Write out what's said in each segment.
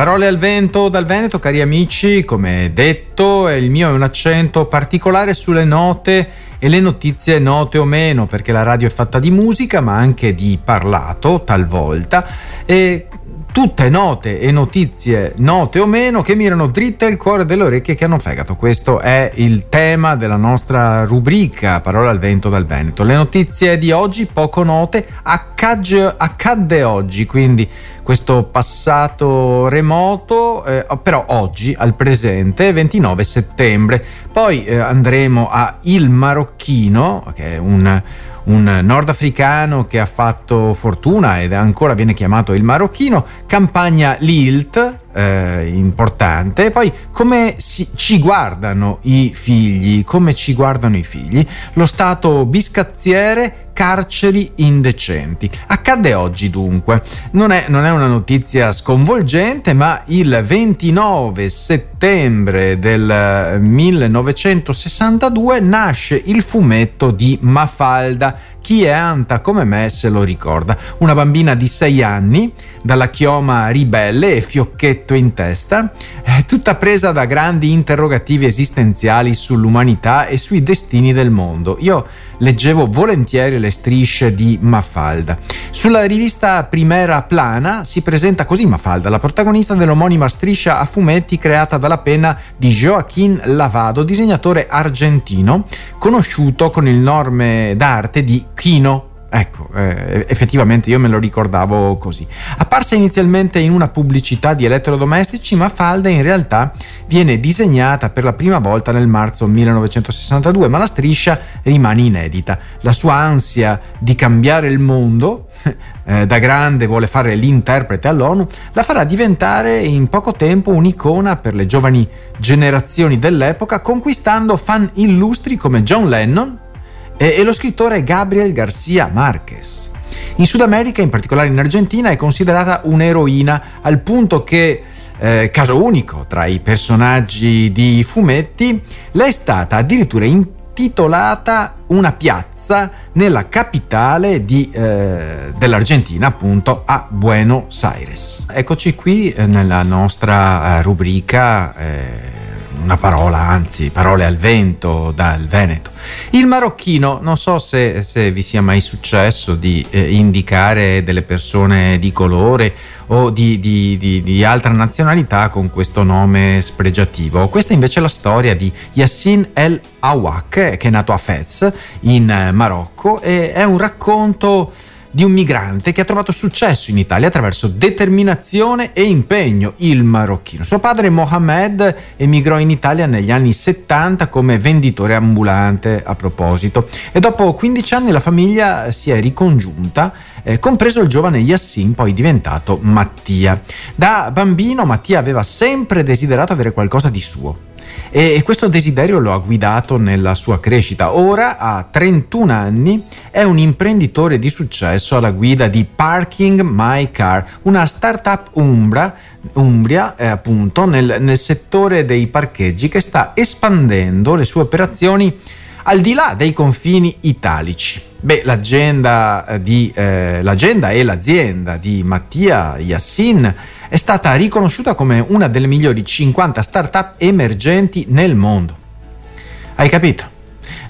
Parole al vento dal Veneto, cari amici, come detto, il mio è un accento particolare sulle note e le notizie note o meno, perché la radio è fatta di musica, ma anche di parlato talvolta. E tutte note e notizie note o meno che mirano dritte al cuore delle orecchie che hanno fegato. Questo è il tema della nostra rubrica Parola al vento dal Veneto. Le notizie di oggi, poco note, accadde, accadde oggi, quindi questo passato remoto, eh, però oggi al presente, 29 settembre. Poi eh, andremo a Il Marocchino, che è un un nordafricano che ha fatto fortuna ed ancora viene chiamato il marocchino, campagna Lilt, eh, importante. E poi come si, ci guardano i figli, come ci guardano i figli, lo Stato biscazziere carceri indecenti. Accadde oggi dunque. Non è, non è, una notizia sconvolgente, ma il 29 settembre del 1962 nasce il fumetto di Mafalda chi è Anta come me se lo ricorda. Una bambina di 6 anni, dalla chioma ribelle e fiocchetto in testa, tutta presa da grandi interrogativi esistenziali sull'umanità e sui destini del mondo. Io leggevo volentieri le strisce di Mafalda. Sulla rivista Primera Plana si presenta così Mafalda, la protagonista dell'omonima striscia a fumetti creata dalla penna di Joaquín Lavado, disegnatore argentino, conosciuto con il nome d'arte di Kino Ecco, eh, effettivamente io me lo ricordavo così. Apparsa inizialmente in una pubblicità di elettrodomestici, ma Falda in realtà viene disegnata per la prima volta nel marzo 1962, ma la striscia rimane inedita. La sua ansia di cambiare il mondo, eh, da grande vuole fare l'interprete all'ONU, la farà diventare in poco tempo un'icona per le giovani generazioni dell'epoca, conquistando fan illustri come John Lennon, e, lo scrittore Gabriel García Márquez. In Sud America, in particolare in Argentina, è considerata un'eroina al punto che, eh, caso unico tra i personaggi di fumetti, le è stata addirittura intitolata una piazza nella capitale di, eh, dell'Argentina, appunto a Buenos Aires. Eccoci qui eh, nella nostra eh, rubrica eh, una parola, anzi parole al vento dal Veneto. Il marocchino, non so se, se vi sia mai successo di eh, indicare delle persone di colore o di, di, di, di, altra nazionalità con questo nome spregiativo. Questa invece è la storia di Yassin El Awak, che è nato a Fez in Marocco, e è un racconto di un migrante che ha trovato successo in Italia attraverso determinazione e impegno, il marocchino. Suo padre Mohamed emigrò in Italia negli anni 70 come venditore ambulante a proposito e dopo 15 anni la famiglia si è ricongiunta, eh, compreso il giovane Yassin, poi diventato Mattia. Da bambino Mattia aveva sempre desiderato avere qualcosa di suo e questo desiderio lo ha guidato nella sua crescita. Ora, a 31 anni, è un imprenditore di successo alla guida di Parking My Car, una startup umbra, Umbria, eh, appunto, nel, nel settore dei parcheggi che sta espandendo le sue operazioni al di là dei confini italici. Beh, l'agenda, eh, di, eh, l'agenda e l'azienda di Mattia Yassin è stata riconosciuta come una delle migliori 50 start-up emergenti nel mondo. Hai capito?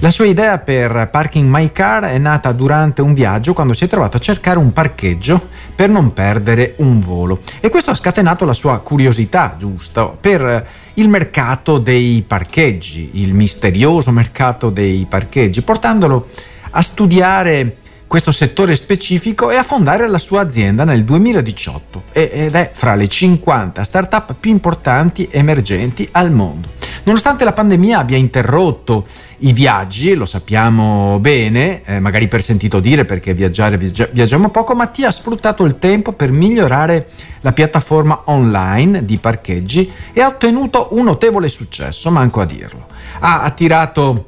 La sua idea per Parking My Car è nata durante un viaggio quando si è trovato a cercare un parcheggio per non perdere un volo e questo ha scatenato la sua curiosità, giusto, per il mercato dei parcheggi, il misterioso mercato dei parcheggi, portandolo a studiare questo settore specifico e a fondare la sua azienda nel 2018 ed è fra le 50 start-up più importanti emergenti al mondo. Nonostante la pandemia abbia interrotto i viaggi, lo sappiamo bene, eh, magari per sentito dire perché viaggiare viaggi- viaggiamo poco, Mattia ha sfruttato il tempo per migliorare la piattaforma online di parcheggi e ha ottenuto un notevole successo, manco a dirlo. Ha attirato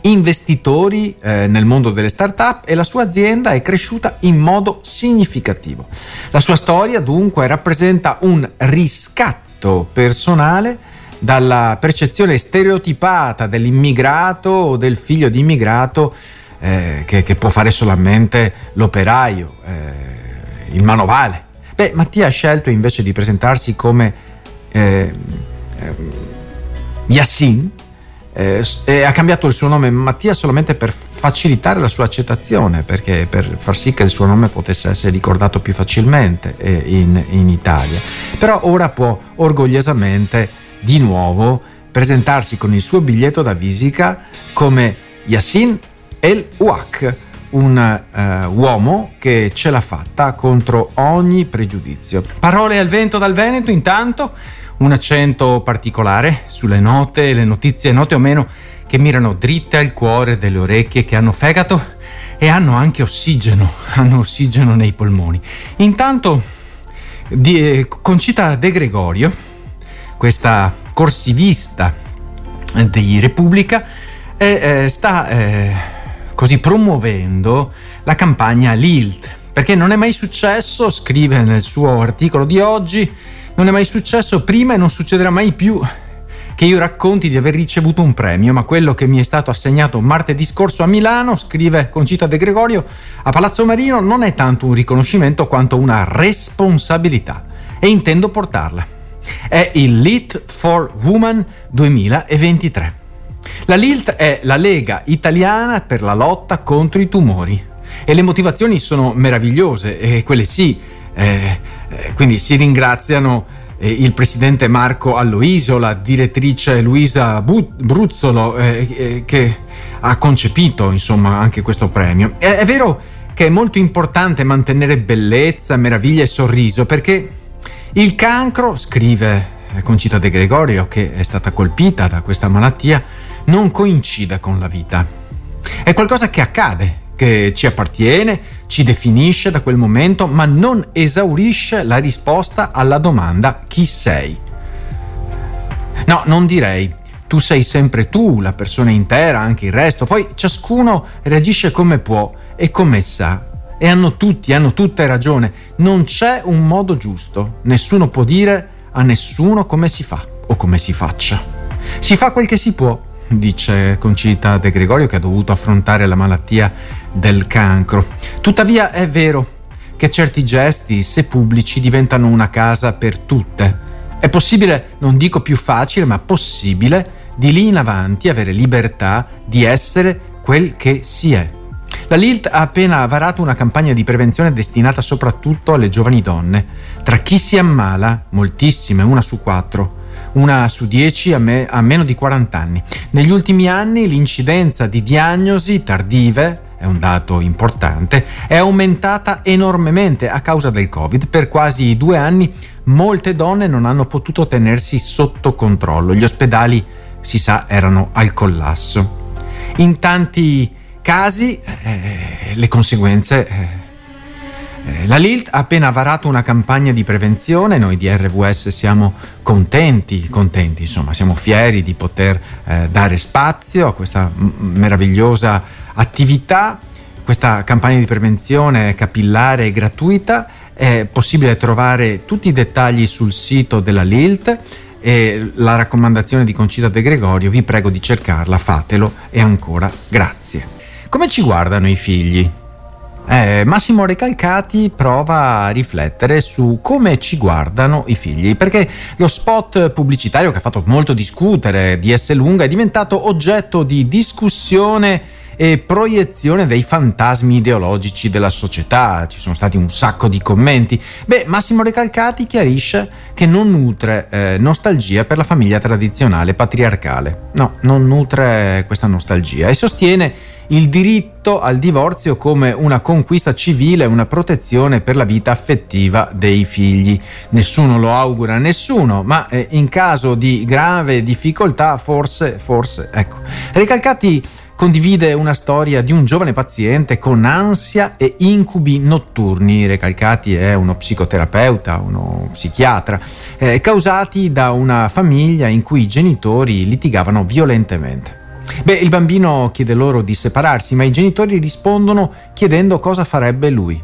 investitori eh, nel mondo delle start-up e la sua azienda è cresciuta in modo significativo. La sua storia dunque rappresenta un riscatto personale dalla percezione stereotipata dell'immigrato o del figlio di immigrato eh, che, che, può fare solamente l'operaio, eh, il manovale Beh, Mattia ha scelto invece di presentarsi come eh, eh, Yassin, eh, e ha cambiato il suo nome Mattia solamente per facilitare la sua accettazione, perché per far sì che il suo nome potesse essere ricordato più facilmente eh, in, in Italia. Però ora può orgogliosamente di nuovo presentarsi con il suo biglietto da visita come Yassin El Ouak, un uh, uomo che ce l'ha fatta contro ogni pregiudizio. Parole al vento dal Veneto intanto un accento particolare sulle note, le notizie note o meno che mirano dritte al cuore delle orecchie che hanno fegato e hanno anche ossigeno, hanno ossigeno nei polmoni. Intanto di, eh, Concita De Gregorio, questa corsivista di Repubblica, eh, eh, sta eh, così promuovendo la campagna LILT, perché non è mai successo, scrive nel suo articolo di oggi, non è mai successo prima e non succederà mai più che io racconti di aver ricevuto un premio, ma quello che mi è stato assegnato martedì scorso a Milano, scrive Concita De Gregorio, a Palazzo Marino non è tanto un riconoscimento quanto una responsabilità e intendo portarla. È il LIT for Woman 2023. La LILT è la Lega Italiana per la lotta contro i tumori e le motivazioni sono meravigliose e quelle sì eh, eh, quindi si ringraziano eh, il presidente Marco Alloiso, la direttrice Luisa Bruzzolo eh, eh, che ha concepito insomma anche questo premio. È, è vero che è molto importante mantenere bellezza, meraviglia e sorriso perché il cancro, scrive Concita De Gregorio, che è stata colpita da questa malattia, non coincide con la vita. È qualcosa che accade, che ci appartiene, ci definisce da quel momento, ma non esaurisce la risposta alla domanda chi sei. No, non direi. Tu sei sempre tu, la persona intera, anche il resto. Poi ciascuno reagisce come può e come sa. E hanno tutti, hanno tutte ragione. Non c'è un modo giusto. Nessuno può dire a nessuno come si fa o come si faccia. Si fa quel che si può dice Concita De Gregorio che ha dovuto affrontare la malattia del cancro. Tuttavia è vero che certi gesti, se pubblici, diventano una casa per tutte. È possibile, non dico più facile, ma possibile, di lì in avanti avere libertà di essere quel che si è. La LILT ha appena varato una campagna di prevenzione destinata soprattutto alle giovani donne. Tra chi si ammala, moltissime, una su quattro, una su dieci a, me, a meno di 40 anni. Negli ultimi anni l'incidenza di diagnosi tardive è un dato importante, è aumentata enormemente a causa del Covid. Per quasi due anni molte donne non hanno potuto tenersi sotto controllo. Gli ospedali, si sa, erano al collasso. In tanti casi eh, le conseguenze eh, eh, la LILT ha appena varato una campagna di prevenzione, noi di RVS siamo contenti, contenti insomma, siamo fieri di poter eh, dare spazio a questa m- meravigliosa attività. Questa campagna di prevenzione è capillare e gratuita, è possibile trovare tutti i dettagli sul sito della LILT e la raccomandazione di Concita De Gregorio, vi prego di cercarla, fatelo e ancora grazie. Come ci guardano i figli? Eh, Massimo Recalcati prova a riflettere su come ci guardano i figli, perché lo spot pubblicitario che ha fatto molto discutere di S. Lunga è diventato oggetto di discussione e proiezione dei fantasmi ideologici della società. Ci sono stati un sacco di commenti. Beh, Massimo Recalcati chiarisce che non nutre eh, nostalgia per la famiglia tradizionale patriarcale. No, non nutre questa nostalgia e sostiene il diritto al divorzio come una conquista civile, una protezione per la vita affettiva dei figli. Nessuno lo augura a nessuno, ma eh, in caso di grave difficoltà forse, forse, ecco. Ricalcati condivide una storia di un giovane paziente con ansia e incubi notturni, Recalcati è uno psicoterapeuta, uno psichiatra, eh, causati da una famiglia in cui i genitori litigavano violentemente. Beh, il bambino chiede loro di separarsi, ma i genitori rispondono chiedendo cosa farebbe lui.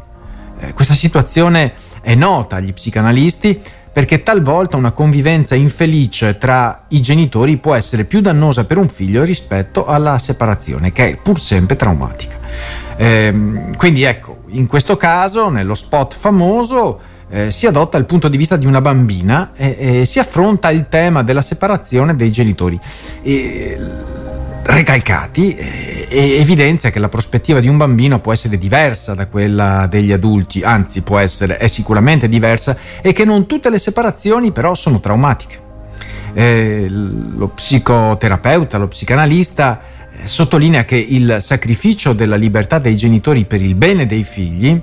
Eh, questa situazione è nota agli psicanalisti perché talvolta una convivenza infelice tra i genitori può essere più dannosa per un figlio rispetto alla separazione, che è pur sempre traumatica. Eh, quindi ecco, in questo caso, nello spot famoso, eh, si adotta il punto di vista di una bambina e, e si affronta il tema della separazione dei genitori. E, recalcati e evidenzia che la prospettiva di un bambino può essere diversa da quella degli adulti, anzi può essere, è sicuramente diversa e che non tutte le separazioni però sono traumatiche. Eh, lo psicoterapeuta, lo psicanalista eh, sottolinea che il sacrificio della libertà dei genitori per il bene dei figli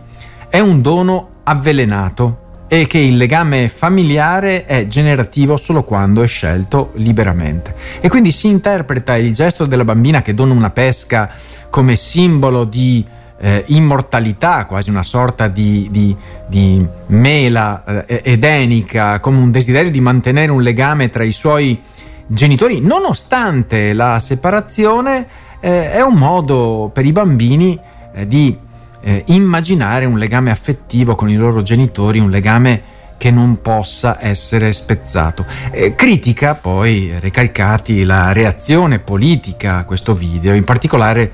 è un dono avvelenato e che il legame familiare è generativo solo quando è scelto liberamente. E quindi si interpreta il gesto della bambina che dona una pesca come simbolo di eh, immortalità, quasi una sorta di, di, di mela eh, edenica, come un desiderio di mantenere un legame tra i suoi genitori, nonostante la separazione, eh, è un modo per i bambini eh, di eh, immaginare un legame affettivo con i loro genitori, un legame che non possa essere spezzato. Eh, critica poi Recalcati la reazione politica a questo video, in particolare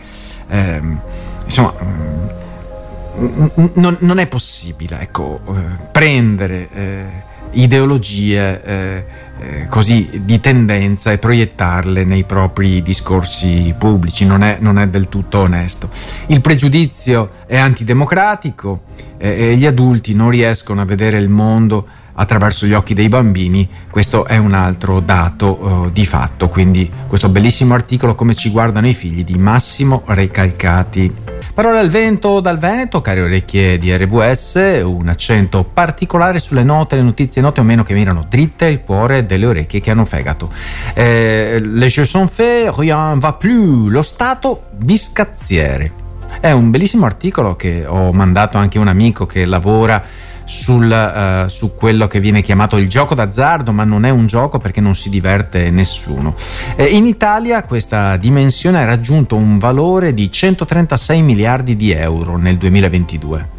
ehm, insomma, mm, non, non, è possibile ecco, eh, prendere eh, ideologie eh, eh, così di tendenza e proiettarle nei propri discorsi pubblici, non è, non è del tutto onesto. Il pregiudizio è antidemocratico eh, e gli adulti non riescono a vedere il mondo attraverso gli occhi dei bambini, questo è un altro dato uh, di fatto, quindi questo bellissimo articolo come ci guardano i figli di Massimo Recalcati. Parole al vento dal Veneto, cari orecchie di RVS, un accento particolare sulle note, le notizie note o meno che mirano dritte il cuore delle orecchie che hanno fegato. Eh, les jeux sont faits, rien va plus, lo Stato biscazziere. È un bellissimo articolo che ho mandato anche a un amico che lavora sul, uh, su quello che viene chiamato il gioco d'azzardo, ma non è un gioco perché non si diverte nessuno. Eh, in Italia questa dimensione ha raggiunto un valore di 136 miliardi di euro nel 2022.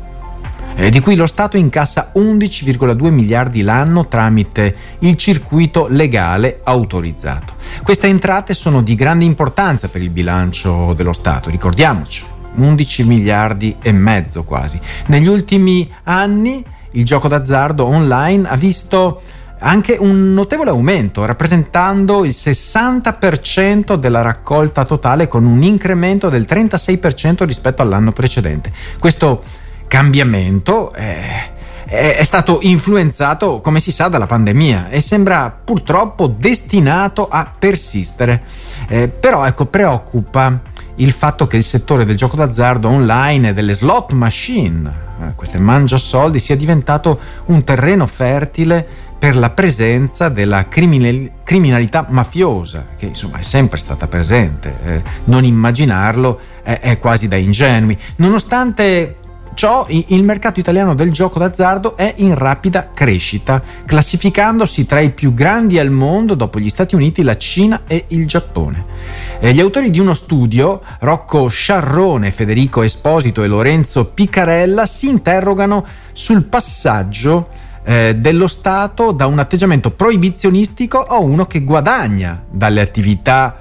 Eh, di cui lo Stato incassa 11,2 miliardi l'anno tramite il circuito legale autorizzato. Queste entrate sono di grande importanza per il bilancio dello Stato, ricordiamoci, 11 miliardi e mezzo quasi. Negli ultimi anni il gioco d'azzardo online ha visto anche un notevole aumento, rappresentando il 60% della raccolta totale con un incremento del 36% rispetto all'anno precedente. Questo cambiamento è, è, stato influenzato, come si sa, dalla pandemia e sembra purtroppo destinato a persistere. Eh, però ecco, preoccupa il fatto che il settore del gioco d'azzardo online e delle slot machine eh, queste mangiasoldi sia diventato un terreno fertile per la presenza della criminal- criminalità mafiosa, che insomma è sempre stata presente. Eh, non immaginarlo è, è quasi da ingenui. Nonostante ciò, il mercato italiano del gioco d'azzardo è in rapida crescita, classificandosi tra i più grandi al mondo dopo gli Stati Uniti, la Cina e il Giappone. Eh, gli autori di uno studio, Rocco Sciarrone, Federico Esposito e Lorenzo Piccarella, si interrogano sul passaggio eh, dello Stato da un atteggiamento proibizionistico a uno che guadagna dalle attività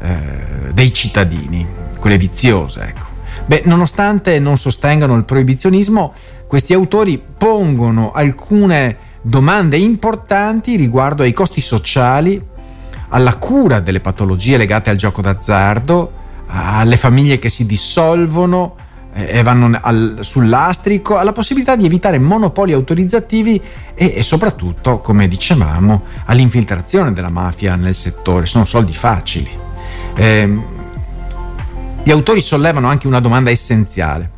eh, dei cittadini, quelle viziose, ecco. Beh, nonostante non sostengano il proibizionismo, questi autori pongono alcune domande importanti riguardo ai costi sociali, alla cura delle patologie legate al gioco d'azzardo, alle famiglie che si dissolvono eh, e vanno al, sull'astrico, alla possibilità di evitare monopoli autorizzativi e, e, soprattutto, come dicevamo, all'infiltrazione della mafia nel settore. Sono soldi facili. Eh, gli autori sollevano anche una domanda essenziale.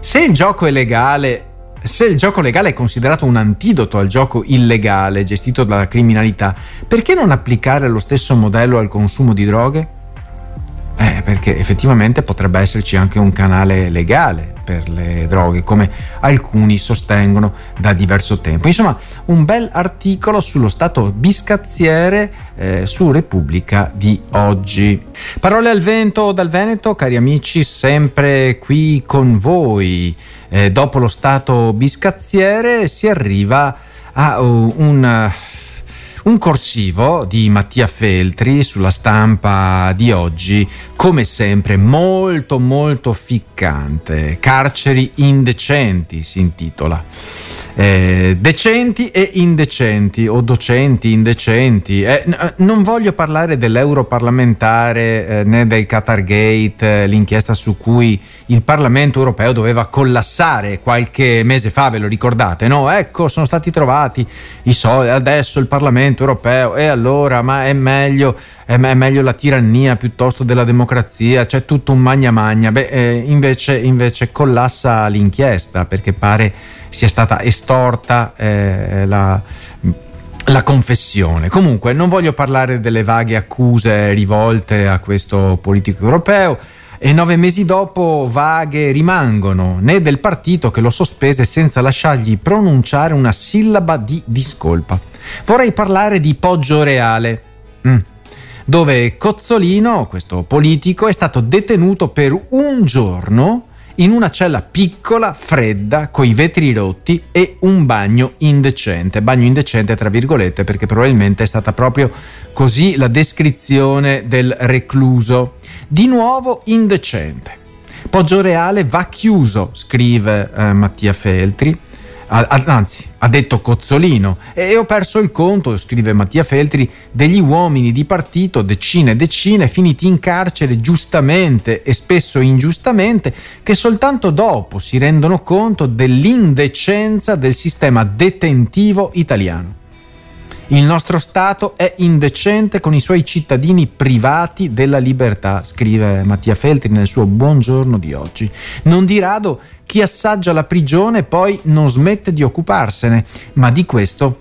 Se il gioco è legale, se il gioco legale è considerato un antidoto al gioco illegale gestito dalla criminalità, perché non applicare lo stesso modello al consumo di droghe? Perché effettivamente potrebbe esserci anche un canale legale per le droghe, come alcuni sostengono da diverso tempo. Insomma, un bel articolo sullo stato biscazziere eh, su Repubblica di oggi. Parole al vento dal Veneto, cari amici, sempre qui con voi. Eh, dopo lo stato biscazziere si arriva a uh, un Un corsivo di Mattia Feltri sulla stampa di oggi, come sempre molto molto ficcante. Carceri indecenti si intitola. Eh, decenti e indecenti o docenti indecenti. Eh, n- non voglio parlare dell'europarlamentare eh, né del Qatar Gate, eh, l'inchiesta su cui il Parlamento europeo doveva collassare qualche mese fa, ve lo ricordate? No, ecco, sono stati trovati i soldi, adesso il Parlamento europeo e allora, ma è meglio, è meglio la tirannia piuttosto della democrazia, c'è tutto un magna magna. Beh, eh, invece, invece collassa l'inchiesta perché pare sia stata estorta eh, la, la confessione. Comunque non voglio parlare delle vaghe accuse rivolte a questo politico europeo e nove mesi dopo vaghe rimangono né del partito che lo sospese senza lasciargli pronunciare una sillaba di discolpa. Vorrei parlare di Poggio Reale. Mm dove Cozzolino, questo politico, è stato detenuto per un giorno in una cella piccola, fredda, coi vetri rotti e un bagno indecente. Bagno indecente tra virgolette perché probabilmente è stata proprio così la descrizione del recluso. Di nuovo indecente. Poggio Reale va chiuso, scrive eh, Mattia Feltri anzi ha detto Cozzolino e ho perso il conto, scrive Mattia Feltri, degli uomini di partito, decine e decine, finiti in carcere giustamente e spesso ingiustamente, che soltanto dopo si rendono conto dell'indecenza del sistema detentivo italiano. Il nostro Stato è indecente con i suoi cittadini privati della libertà, scrive Mattia Feltri nel suo Buongiorno di oggi. Non di rado chi assaggia la prigione poi non smette di occuparsene, ma di questo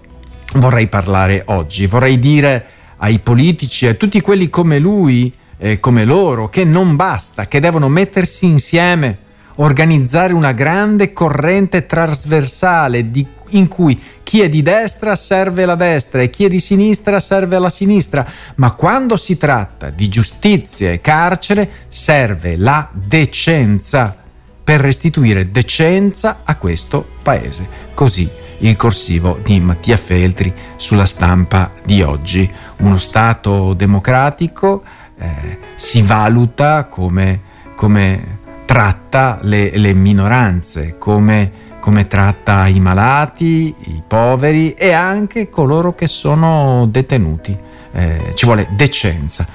vorrei parlare oggi. Vorrei dire ai politici, a tutti quelli come lui, eh, come loro, che non basta, che devono mettersi insieme, organizzare una grande corrente trasversale di, in cui chi è di destra serve la destra e chi è di sinistra serve la sinistra, ma quando si tratta di giustizia e carcere serve la decenza per restituire decenza a questo paese. Così il corsivo di Mattia Feltri sulla stampa di oggi. Uno Stato democratico eh, si valuta come, come tratta le, le minoranze, come, come tratta i malati, i poveri e anche coloro che sono detenuti. Eh, ci vuole decenza.